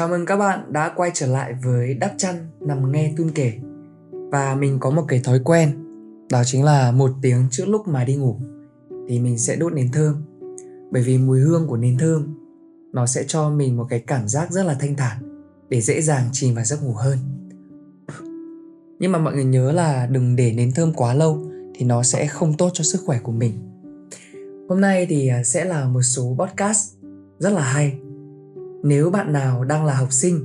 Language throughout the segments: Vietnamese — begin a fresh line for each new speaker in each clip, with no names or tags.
Chào mừng các bạn đã quay trở lại với Đắp Chăn nằm nghe Tun kể. Và mình có một cái thói quen, Đó chính là một tiếng trước lúc mà đi ngủ, Thì mình sẽ đốt nến thơm. Bởi vì mùi hương của nến thơm, Nó sẽ cho mình một cái cảm giác rất là thanh thản, Để dễ dàng chìm vào giấc ngủ hơn. Nhưng mà mọi người nhớ là đừng để nến thơm quá lâu, Thì nó sẽ không tốt cho sức khỏe của mình. Hôm nay thì à, sẽ là một số podcast rất là hay nếu bạn nào đang là học sinh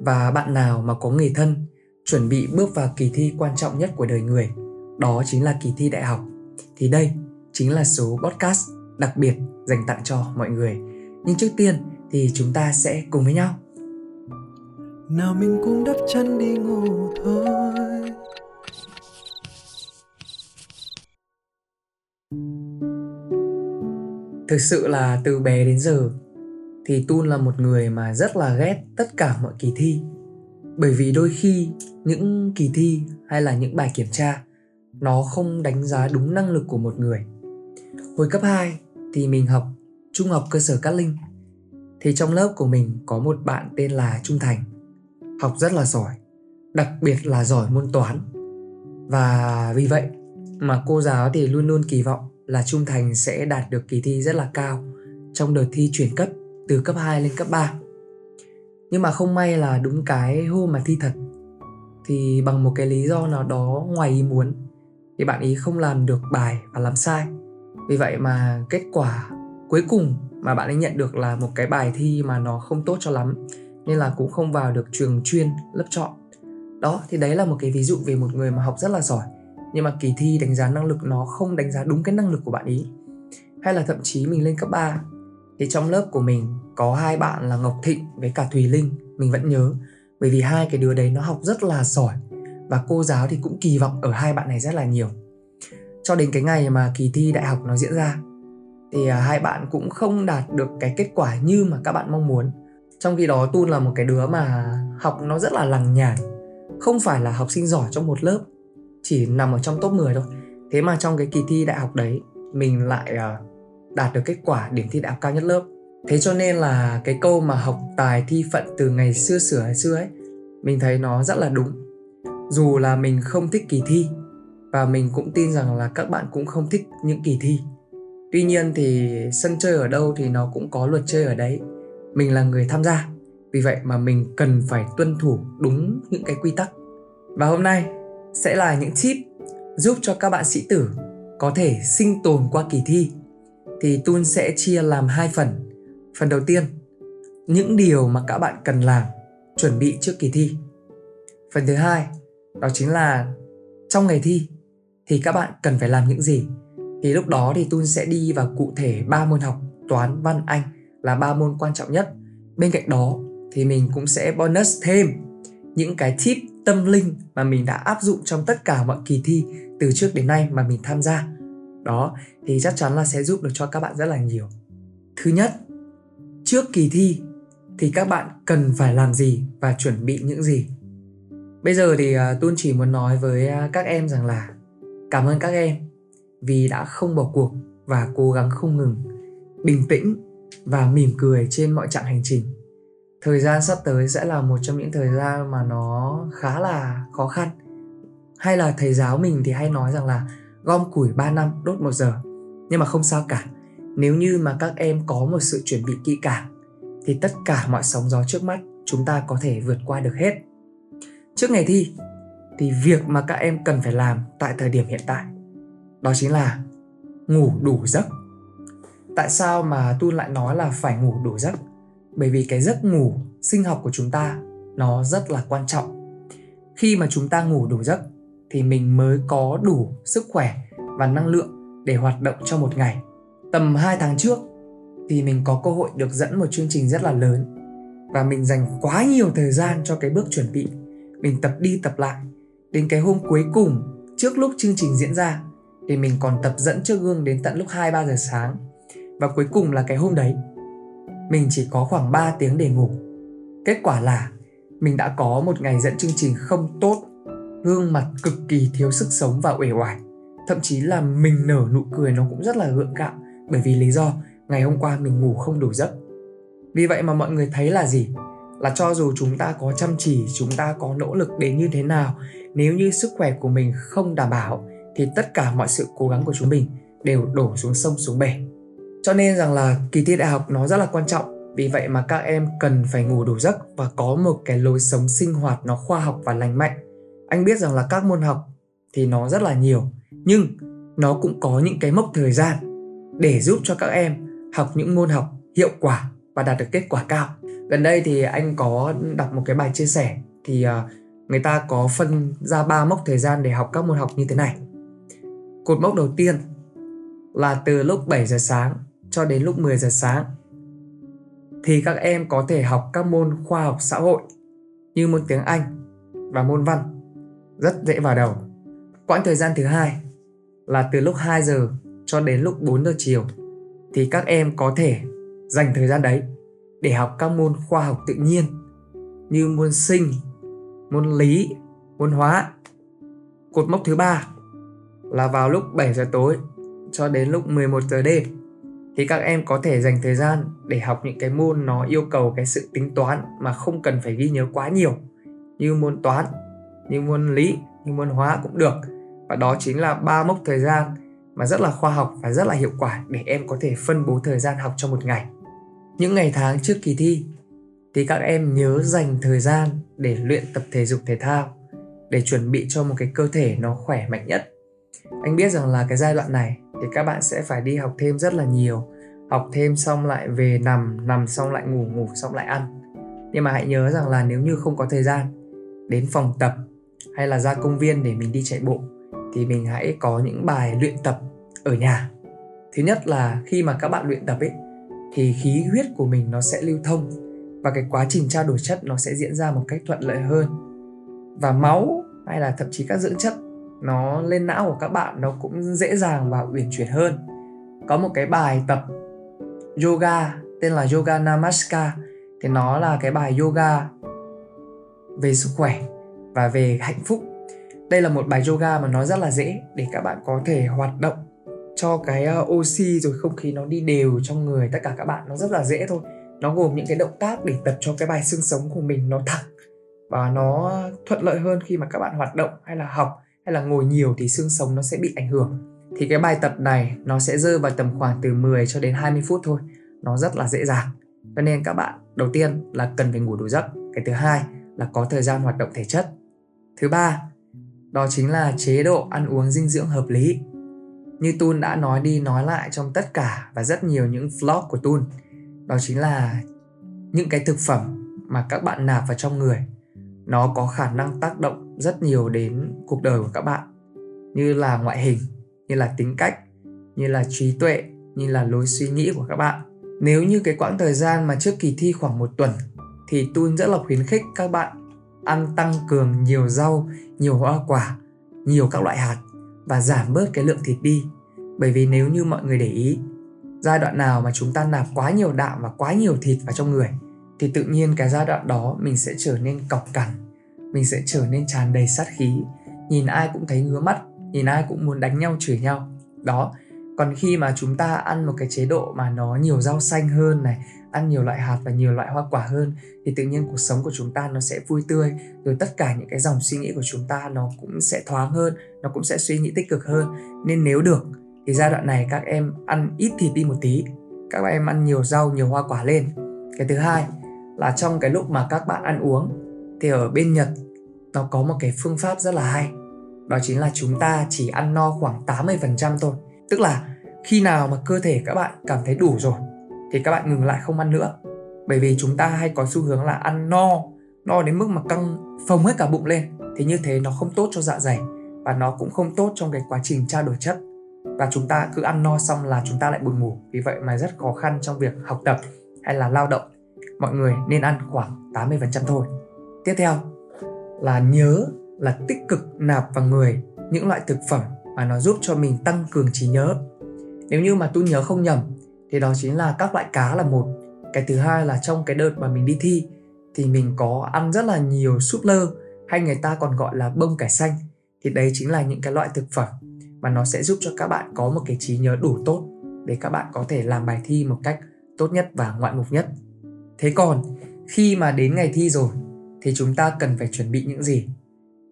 và bạn nào mà có người thân chuẩn bị bước vào kỳ thi quan trọng nhất của đời người đó chính là kỳ thi đại học. Thì đây chính là số podcast đặc biệt dành tặng cho mọi người. Nhưng trước tiên thì chúng ta sẽ cùng với nhau.
Nào mình cùng đắp chân đi ngủ thôi.
Thực sự là từ bé đến giờ thì Tun là một người mà rất là ghét tất cả mọi kỳ thi. Bởi vì đôi khi những kỳ thi hay là những bài kiểm tra nó không đánh giá đúng năng lực của một người. Hồi cấp 2 thì mình học trung học cơ sở Cát Linh. Thì trong lớp của mình có một bạn tên là Trung Thành. Học rất là giỏi, đặc biệt là giỏi môn toán. Và vì vậy mà cô giáo thì luôn luôn kỳ vọng là Trung Thành sẽ đạt được kỳ thi rất là cao trong đợt thi chuyển cấp từ cấp 2 lên cấp 3 nhưng mà không may là đúng cái hôm mà thi thật, thì bằng một cái lý do nào đó ngoài ý muốn, thì bạn ý không làm được bài và làm sai. Vì vậy mà kết quả cuối cùng mà bạn ấy nhận được là một cái bài thi mà nó không tốt cho lắm, nên là cũng không vào được trường chuyên lớp chọn. Đó, thì đấy là một cái ví dụ về một người mà học rất là giỏi, nhưng mà kỳ thi đánh giá năng lực nó không đánh giá đúng cái năng lực của bạn ý. Hay là thậm chí mình lên cấp 3 thì trong lớp của mình có hai bạn là Ngọc Thịnh với cả Thùy Linh mình vẫn nhớ. Bởi vì hai cái đứa đấy nó học rất là giỏi và cô giáo thì cũng kỳ vọng ở hai bạn này rất là nhiều. Cho đến cái ngày mà kỳ thi đại học nó diễn ra thì à, hai bạn cũng không đạt được cái kết quả như mà các bạn mong muốn. Trong khi đó Tun là một cái đứa mà học nó rất là lằng nhằng không phải là học sinh giỏi trong một lớp chỉ nằm ở trong top 10 thôi. Thế mà trong cái kỳ thi đại học đấy mình lại uh, đạt được kết quả điểm thi đạo cao nhất lớp. Thế cho nên là cái câu mà học tài thi phận từ ngày xưa sửa ngày xưa ấy, mình thấy nó rất là đúng. Dù là mình không thích kỳ thi, và mình cũng tin rằng là các bạn cũng không thích những kỳ thi. Tuy nhiên thì sân chơi ở đâu thì nó cũng có luật chơi ở đấy. Mình là người tham gia, vì vậy mà mình cần phải tuân thủ đúng những cái quy tắc. Và hôm nay sẽ là những tip giúp cho các bạn sĩ tử có thể sinh tồn qua kỳ thi thì Tun sẽ chia làm hai phần. Phần đầu tiên, những điều mà các bạn cần làm chuẩn bị trước kỳ thi. Phần thứ hai, đó chính là trong ngày thi thì các bạn cần phải làm những gì. Thì lúc đó thì Tun sẽ đi vào cụ thể ba môn học toán, văn, anh là ba môn quan trọng nhất. Bên cạnh đó thì mình cũng sẽ bonus thêm những cái tip tâm linh mà mình đã áp dụng trong tất cả mọi kỳ thi từ trước đến nay mà mình tham gia đó thì chắc chắn là sẽ giúp được cho các bạn rất là nhiều. Thứ nhất trước kỳ thi thì các bạn cần phải làm gì và chuẩn bị những gì? Bây giờ thì uh, tuân chỉ muốn nói với à, các em rằng là cảm ơn các em vì đã không bỏ cuộc và cố gắng không ngừng bình tĩnh và mỉm cười trên mọi chặng hành trình. Thời gian sắp tới sẽ là một trong những thời gian mà nó khá là khó khăn. Hay là thầy giáo mình thì hay nói rằng là gom củi 3 năm đốt một giờ. Nhưng mà không sao cả. Nếu như mà các em có một sự chuẩn bị kỹ càng, thì tất cả mọi sóng gió trước mắt chúng ta có thể vượt qua được hết. Trước ngày thi, thì việc mà các em cần phải làm tại thời điểm hiện tại, đó chính là ngủ đủ giấc. Tại sao mà tu lại nói là phải ngủ đủ giấc? Bởi vì cái giấc ngủ sinh học của chúng ta, nó rất là quan trọng. Khi mà chúng ta ngủ đủ giấc thì mình mới có đủ sức khỏe và năng lượng để hoạt động cho một ngày. Tầm 2 tháng trước thì mình có cơ hội được dẫn một chương trình rất là lớn và mình dành quá nhiều thời gian cho cái bước chuẩn bị. Mình tập đi tập lại. Đến cái hôm cuối cùng trước lúc chương trình diễn ra thì mình còn tập dẫn trước gương đến tận lúc 2 3 giờ sáng. Và cuối cùng là cái hôm đấy, mình chỉ có khoảng 3 tiếng để ngủ. Kết quả là mình đã có một ngày dẫn chương trình không tốt gương mặt cực kỳ thiếu sức sống và uể oải. Thậm chí là mình nở nụ cười nó cũng rất là gượng gạo, bởi vì lý do, ngày hôm qua mình ngủ không đủ giấc. Vì vậy mà mọi người thấy là gì? Là cho dù chúng ta có chăm chỉ, chúng ta có nỗ lực đến như thế nào, nếu như sức khỏe của mình không đảm bảo, thì tất cả mọi sự cố gắng của chúng mình đều đổ xuống sông xuống bể. Cho nên rằng là kỳ thi đại học nó rất là quan trọng, vì vậy mà các em cần phải ngủ đủ giấc và có một cái lối sống sinh hoạt nó khoa học và lành mạnh anh biết rằng là các môn học thì nó rất là nhiều, nhưng nó cũng có những cái mốc thời gian để giúp cho các em học những môn học hiệu quả và đạt được kết quả cao. Gần đây thì anh có đọc một cái bài chia sẻ thì ờ, người ta có phân ra ba mốc thời gian để học các môn học như thế này. Cột mốc đầu tiên là từ lúc 7 giờ sáng cho đến lúc 10 giờ sáng thì các em có thể học các môn khoa học xã hội như môn tiếng Anh và môn văn rất dễ vào đầu. Quãng thời gian thứ hai là từ lúc 2 giờ cho đến lúc 4 giờ chiều thì các em có thể dành thời gian đấy để học các môn khoa học tự nhiên như môn sinh, môn lý, môn hóa. Cột mốc thứ ba là vào lúc 7 giờ tối cho đến lúc 11 giờ đêm thì các em có thể dành thời gian để học những cái môn nó yêu cầu cái sự tính toán mà không cần phải ghi nhớ quá nhiều như môn toán, như môn lý, như môn hóa cũng được. Và đó chính là ba mốc thời gian mà rất là khoa học và rất là hiệu quả để em có thể phân bố thời gian học trong một ngày. Những ngày tháng trước kỳ thi thì các em nhớ dành thời gian để luyện tập thể dục thể thao để chuẩn bị cho một cái cơ thể nó khỏe mạnh nhất. Anh biết rằng là cái giai đoạn này thì các bạn sẽ phải đi học thêm rất là nhiều học thêm xong lại về nằm nằm xong lại ngủ ngủ xong lại ăn nhưng mà hãy nhớ rằng là nếu như không có thời gian đến phòng tập hay là ra công viên để mình đi chạy bộ, thì mình hãy có những bài luyện tập ở nhà. Thứ nhất là khi mà các bạn luyện tập ấy, thì khí huyết của mình nó sẽ lưu thông và cái quá trình trao đổi chất nó sẽ diễn ra một cách thuận lợi hơn. Và máu hay là thậm chí các dưỡng chất nó lên não của các bạn nó cũng dễ dàng và uyển chuyển hơn. Có một cái bài tập yoga tên là yoga namaskar, thì nó là cái bài yoga về sức khỏe và về hạnh phúc. Đây là một bài yoga mà nó rất là dễ để các bạn có thể hoạt động cho cái ờ, oxy rồi không khí nó đi đều trong người tất cả các bạn. Nó rất là dễ thôi. Nó gồm những cái động tác để tập cho cái bài xương sống của mình nó thẳng và nó thuận lợi hơn khi mà các bạn hoạt động hay là học hay là ngồi nhiều thì xương sống nó sẽ bị ảnh hưởng. Thì cái bài tập này nó sẽ rơi vào tầm khoảng từ 10 cho đến 20 phút thôi. Nó rất là dễ dàng. Cho nên các bạn, đầu tiên là cần phải ngủ đủ giấc. Cái thứ hai là có thời gian hoạt động thể chất thứ ba, đó chính là chế độ ăn uống dinh dưỡng hợp lý. Như Tun đã nói đi nói lại trong tất cả và rất nhiều những vlog của Tun, đó chính là những cái thực phẩm mà các bạn nạp vào trong người, nó có khả năng tác động rất nhiều đến cuộc đời của các bạn. Như là ngoại hình, như là tính cách, như là trí tuệ, như là lối suy nghĩ của các bạn. Nếu như cái quãng thời gian mà trước kỳ thi khoảng một tuần, thì tôi rất là khuyến khích các bạn ăn tăng cường nhiều rau, nhiều hoa quả, nhiều các loại hạt và giảm bớt cái lượng thịt đi. Bởi vì nếu như mọi người để ý, giai đoạn nào mà chúng ta nạp quá nhiều đạm và quá nhiều thịt vào trong người, thì tự nhiên cái giai đoạn đó mình sẽ trở nên cọc cằn, mình sẽ trở nên tràn đầy sát khí. Nhìn ai cũng thấy ngứa mắt, nhìn ai cũng muốn đánh nhau, chửi nhau. Đó, còn khi mà chúng ta ăn một cái chế độ mà nó nhiều rau xanh hơn này ăn nhiều loại hạt và nhiều loại hoa quả hơn, thì tự nhiên cuộc sống của chúng ta nó sẽ vui tươi, rồi tất cả những cái dòng suy nghĩ của chúng ta nó cũng sẽ thoáng hơn, nó cũng sẽ suy nghĩ tích cực hơn. Nên nếu được, thì giai đoạn này các em ăn ít thịt đi một tí. Các em ăn nhiều rau, nhiều hoa quả lên. Cái thứ hai là trong cái lúc mà các bạn ăn uống, thì ở bên Nhật nó có một cái phương pháp rất là hay. Đó chính là chúng ta chỉ ăn no khoảng 80% thôi. Tức là khi nào mà cơ thể các bạn cảm thấy đủ rồi thì các bạn ngừng lại không ăn nữa. Bởi vì chúng ta hay có xu hướng là ăn no no đến mức mà căng phồng hết cả bụng lên. Thì như thế nó không tốt cho dạ dày và nó cũng không tốt trong cái quá trình trao đổi chất. Và chúng ta cứ ăn no xong là chúng ta lại buồn ngủ. Vì vậy mà rất khó khăn trong việc học tập hay là lao động. Mọi người nên ăn khoảng 80% thôi. Tiếp theo là nhớ là tích cực nạp vào người những loại thực phẩm mà nó giúp cho mình tăng cường trí nhớ. Nếu như mà tôi nhớ không nhầm thì đó chính là các loại cá là một. Cái thứ hai là trong cái đợt mà mình đi thi, thì mình có ăn rất là nhiều súp lơ, hay người ta còn gọi là bông cải xanh. Thì đấy chính là những cái loại thực phẩm mà nó sẽ giúp cho các bạn có một cái trí nhớ đủ tốt để các bạn có thể làm bài thi một cách tốt nhất và ngoạn mục nhất. Thế còn khi mà đến ngày thi rồi, thì chúng ta cần phải chuẩn bị những gì?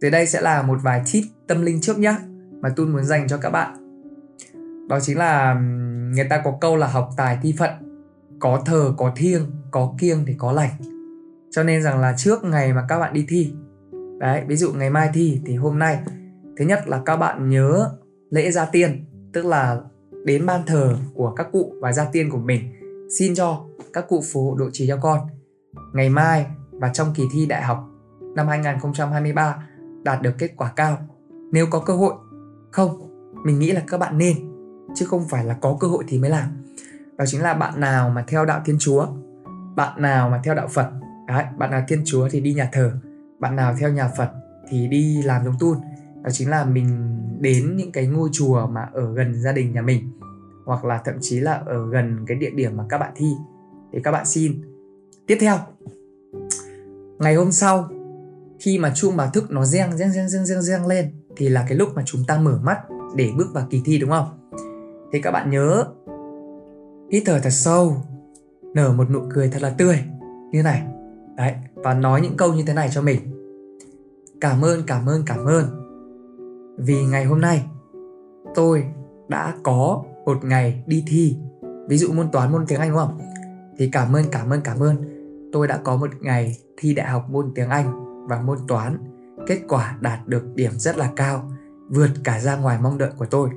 Dưới đây sẽ là một vài tip tâm linh trước nhé mà tôi muốn dành cho các bạn đó chính là người ta có câu là học tài thi phận, có thờ, có thiêng, có kiêng thì có lành. Cho nên rằng là trước ngày mà các bạn đi thi, đấy, ví dụ ngày mai thi thì hôm nay, thứ nhất là các bạn nhớ lễ gia tiên, tức là đến ban thờ của các cụ và gia tiên của mình, xin cho các cụ phù hộ độ trì cho con. Ngày mai và trong kỳ thi đại học năm 2023 đạt được kết quả cao. Nếu có cơ hội, không, mình nghĩ là các bạn nên chứ không phải là có cơ hội thì mới làm. Đó chính là bạn nào mà theo đạo thiên chúa bạn nào mà theo đạo phật đấy, bạn nào thiên chúa thì đi nhà thờ bạn nào theo nhà phật thì đi làm giống tun đó chính là mình đến những cái ngôi chùa mà ở gần gia đình nhà mình hoặc là thậm chí là ở gần cái địa điểm mà các bạn thi thì các bạn xin. Tiếp theo ngày hôm sau khi mà chuông báo thức nó reng reng reng reng reng reng lên thì là cái lúc mà chúng ta mở mắt để bước vào kỳ thi đúng không? Thì các bạn nhớ, hít thở thật sâu, nở một nụ cười thật là tươi, như này. Đấy, và nói những câu như thế này cho mình. Cảm ơn cảm ơn cảm ơn. Vì ngày hôm nay, tôi đã có một ngày đi thi. Ví dụ môn toán, môn tiếng anh, đúng không? Thì cảm ơn cảm ơn cảm ơn. Tôi đã có một ngày thi đại học môn tiếng anh và môn toán. Kết quả đạt được điểm rất là cao, vượt cả ra ngoài mong đợi của tôi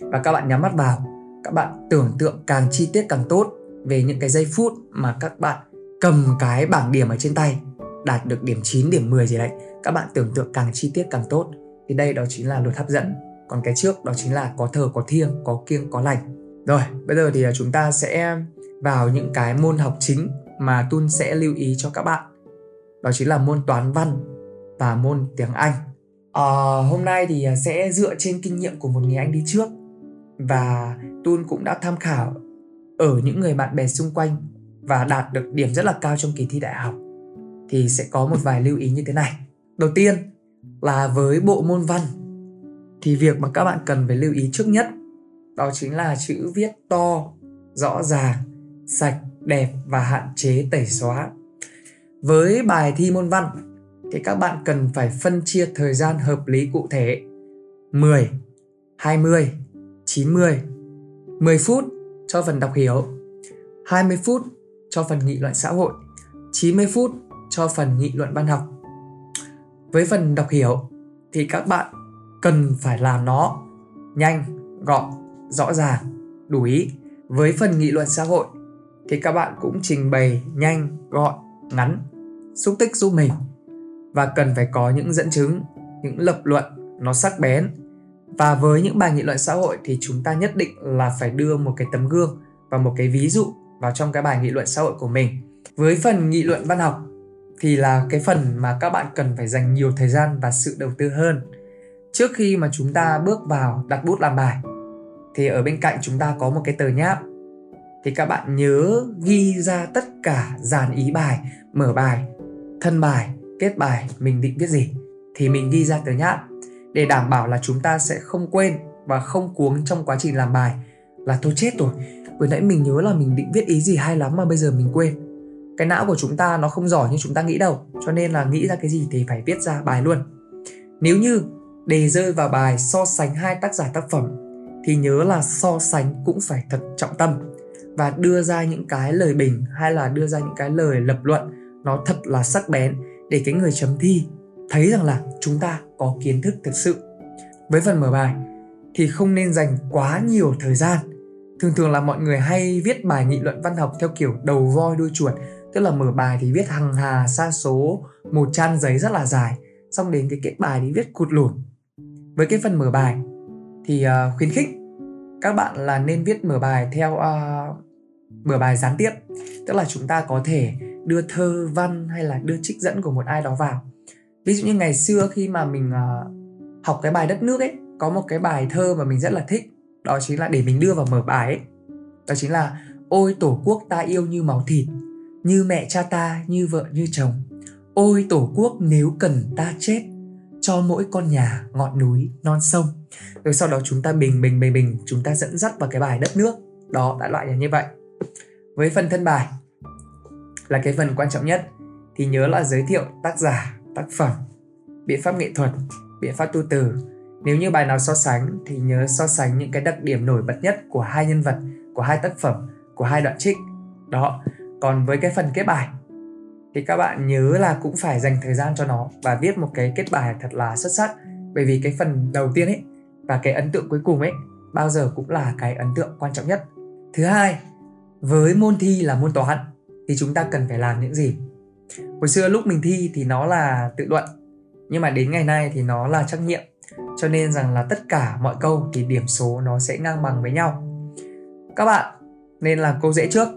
và các bạn nhắm mắt vào các bạn tưởng tượng càng chi tiết càng tốt về những cái giây phút mà các bạn cầm cái bảng điểm ở trên tay đạt được điểm 9, điểm 10 gì đấy. Các bạn tưởng tượng càng chi tiết càng tốt. Thì đây đó chính là luật hấp dẫn. Còn cái trước đó chính là có thờ có thiêng có kiêng có lành. Rồi bây giờ thì à, chúng ta sẽ vào những cái môn học chính mà Tun sẽ lưu ý cho các bạn. Đó chính là môn toán văn và môn tiếng Anh à, hôm nay thì ờ, sẽ dựa trên kinh nghiệm của một người anh đi trước. Và Tun cũng đã tham khảo ở những người bạn bè xung quanh và đạt được điểm rất là cao trong kỳ thi đại học. Thì sẽ có một vài lưu ý như thế này. Đầu tiên là với bộ môn văn thì việc mà các bạn cần phải lưu ý trước nhất đó chính là chữ viết to rõ ràng sạch đẹp và hạn chế tẩy xóa. Với bài thi môn văn thì các bạn cần phải phân chia thời gian hợp lý cụ thể 10, 20, 90, 10 phút cho phần đọc hiểu, 20 phút cho phần nghị luận xã hội, 90 phút cho phần nghị luận văn học. Với phần đọc hiểu thì các bạn cần phải làm nó nhanh, gọn, rõ ràng, đủ ý. Với phần nghị luận xã hội thì các bạn cũng trình bày nhanh, gọn, ngắn, xúc tích giúp mình và cần phải có những dẫn chứng, những lập luận nó sắc bén. Và với những bài nghị luận xã hội thì chúng ta nhất định là phải đưa một cái tấm gương và một cái ví dụ vào trong cái bài nghị luận xã hội của mình. Với phần nghị luận văn học thì là cái phần mà các bạn cần phải dành nhiều thời gian và sự đầu tư hơn. Trước khi mà chúng ta bước vào đặt bút làm bài thì ở bên cạnh chúng ta có một cái tờ nháp thì các bạn nhớ ghi ra tất cả dàn ý bài, mở bài, thân bài, kết bài, mình định viết gì, thì mình ghi ra tờ nháp để đảm bảo là chúng ta sẽ không quên và không cuống trong quá trình làm bài là thôi chết rồi. Vừa nãy mình nhớ là mình định viết ý gì hay lắm mà bây giờ mình quên. Cái não của chúng ta nó không giỏi như chúng ta nghĩ đâu, cho nên là nghĩ ra cái gì thì phải viết ra bài luôn. Nếu như đề rơi vào bài so sánh hai tác giả tác phẩm, thì nhớ là so sánh cũng phải thật trọng tâm và đưa ra những cái lời bình hay là đưa ra những cái lời lập luận nó thật là sắc bén để cái người chấm thi thấy rằng là chúng ta có kiến thức thực sự. Với phần mở bài thì không nên dành quá nhiều thời gian. Thường thường là mọi người hay viết bài nghị luận văn học theo kiểu đầu voi đuôi chuột tức là mở bài thì viết hằng hà sa số một trang giấy rất là dài xong đến cái kết bài thì viết cụt lủn với cái phần mở bài thì uh, khuyến khích các bạn là nên viết mở bài theo uh, mở bài gián tiếp tức là chúng ta có thể đưa thơ văn hay là đưa trích dẫn của một ai đó vào. Ví dụ như ngày xưa khi mà mình uh, học cái bài đất nước ấy có một cái bài thơ mà mình rất là thích đó chính là để mình đưa vào mở bài ấy. Đó chính là ôi tổ quốc ta yêu như máu thịt như mẹ cha ta như vợ như chồng. Ôi tổ quốc nếu cần ta chết cho mỗi con nhà ngọn núi non sông. Rồi sau đó chúng ta bình bình bình bình chúng ta dẫn dắt vào cái bài đất nước. Đó đại loại là như vậy. Với phần thân bài là cái phần quan trọng nhất thì nhớ là giới thiệu tác giả, tác phẩm, biện pháp nghệ thuật, biện pháp tu từ. Nếu như bài nào so sánh thì nhớ so sánh những cái đặc điểm nổi bật nhất của hai nhân vật, của hai tác phẩm, của hai đoạn trích. Đó. Còn với cái phần kết bài thì các bạn nhớ là cũng phải dành thời gian cho nó và viết một cái kết bài thật là xuất sắc bởi vì cái phần đầu tiên ấy và cái ấn tượng cuối cùng ấy bao giờ cũng là cái ấn tượng quan trọng nhất thứ hai với môn thi là môn toán thì chúng ta cần phải làm những gì? Hồi xưa lúc mình thi thì nó là tự luận, nhưng mà đến ngày nay thì nó là trắc nghiệm. Cho nên rằng là tất cả mọi câu thì điểm số nó sẽ ngang bằng với nhau. Các bạn, nên làm câu dễ trước,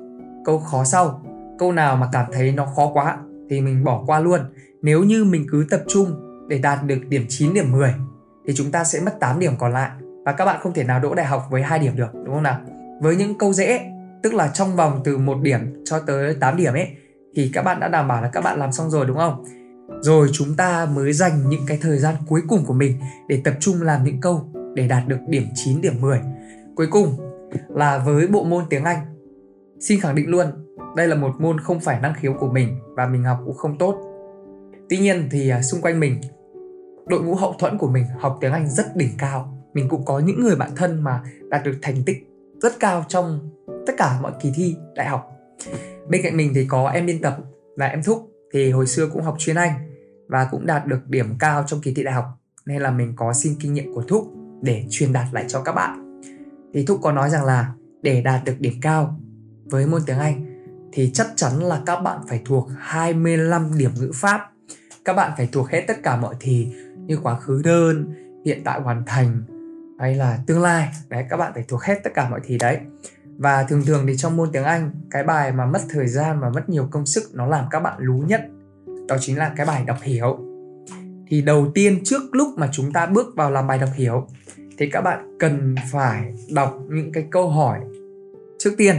câu khó sau. Câu nào mà cảm thấy nó khó quá thì mình bỏ qua luôn. Nếu như mình cứ tập trung để đạt được điểm 9 điểm 10 thì chúng ta sẽ mất 8 điểm còn lại. Và các bạn không thể nào đỗ đại học với hai điểm được, đúng không nào? Với những câu dễ tức là trong vòng từ một điểm cho tới 8 điểm ấy, thì các bạn đã đảm bảo là các bạn làm xong rồi, đúng không? Rồi chúng ta mới dành những cái thời gian cuối cùng của mình để tập trung làm những câu để đạt được điểm 9 điểm 10 cuối cùng là với bộ môn tiếng Anh. Xin khẳng định luôn, đây là một môn không phải năng khiếu của mình và mình học cũng không tốt. Tuy nhiên thì à, xung quanh mình, đội ngũ hậu thuẫn của mình học tiếng Anh rất đỉnh cao. Mình cũng có những người bạn thân mà đạt được thành tích rất cao trong tất cả mọi kỳ thi đại học bên cạnh mình thì có em biên tập và em thúc thì hồi xưa cũng học chuyên Anh và cũng đạt được điểm cao trong kỳ thi đại học nên là mình có xin kinh nghiệm của thúc để truyền đạt lại cho các bạn thì thúc có nói rằng là để đạt được điểm cao với môn tiếng Anh thì chắc chắn là các bạn phải thuộc 25 điểm ngữ pháp. Các bạn phải thuộc hết tất cả mọi thì như quá khứ đơn, hiện tại hoàn thành hay là tương lai. Đấy các bạn phải thuộc hết tất cả mọi thì đấy. Và thường thường thì trong môn tiếng Anh, cái bài mà mất thời gian và mất nhiều công sức nó làm các bạn lú nhất. Đó chính là cái bài đọc hiểu. Thì đầu tiên trước lúc mà chúng ta bước vào làm bài đọc hiểu thì các bạn cần phải đọc những cái câu hỏi trước tiên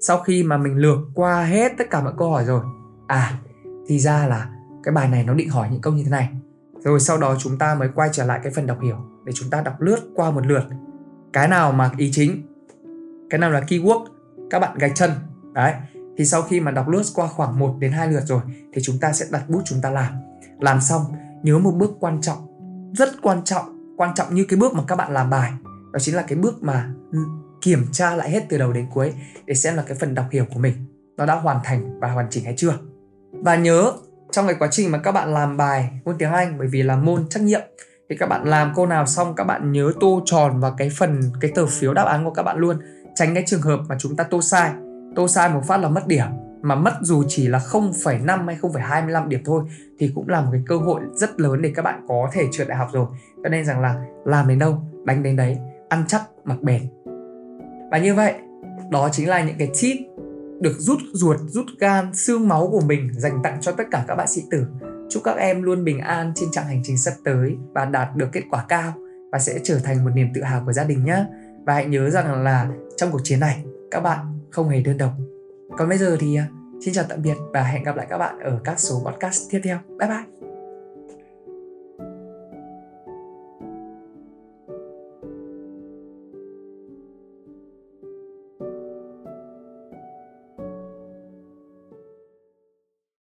sau khi mà mình lược qua hết tất cả mọi câu hỏi rồi à thì ra là cái bài này nó định hỏi những câu như thế này rồi sau đó chúng ta mới quay trở lại cái phần đọc hiểu để chúng ta đọc lướt qua một lượt cái nào mà ý chính cái nào là keyword, các bạn gạch chân. Đấy, thì sau khi mà đọc lướt qua khoảng 1 đến 2 lượt rồi, thì chúng ta sẽ đặt bút chúng ta làm. Làm xong, nhớ một bước quan trọng, rất quan trọng quan trọng như cái bước mà các bạn làm bài. Đó chính là cái bước mà kiểm tra lại hết từ đầu đến cuối để xem là cái phần đọc hiểu của mình nó đã hoàn thành và hoàn chỉnh hay chưa. Và nhớ, trong cái quá trình mà các bạn làm bài môn tiếng Anh, bởi vì là môn trắc nghiệm, thì các bạn làm câu nào xong các bạn nhớ tô tròn vào cái phần, cái tờ phiếu đáp án của các bạn luôn tránh cái trường hợp mà chúng ta tô sai. Tô sai một phát là mất điểm mà mất dù chỉ là 0,5 hay 0,25 điểm thôi thì cũng là một cái cơ hội rất lớn để các bạn có thể trượt đại học rồi. Cho nên rằng là làm đến đâu đánh đến đấy ăn chắc mặc bền. Và như vậy đó chính là những cái tip được rút ruột rút gan xương máu của mình dành tặng cho tất cả các bạn sĩ tử. Chúc các em luôn bình an trên chặng hành trình sắp tới và đạt được kết quả cao và sẽ trở thành một niềm tự hào của gia đình nhé và hãy nhớ rằng là trong cuộc chiến này, các bạn không hề đơn độc. Còn bây giờ thì à, xin chào tạm biệt và hẹn gặp lại các bạn ở các số podcast tiếp theo. Bye bye!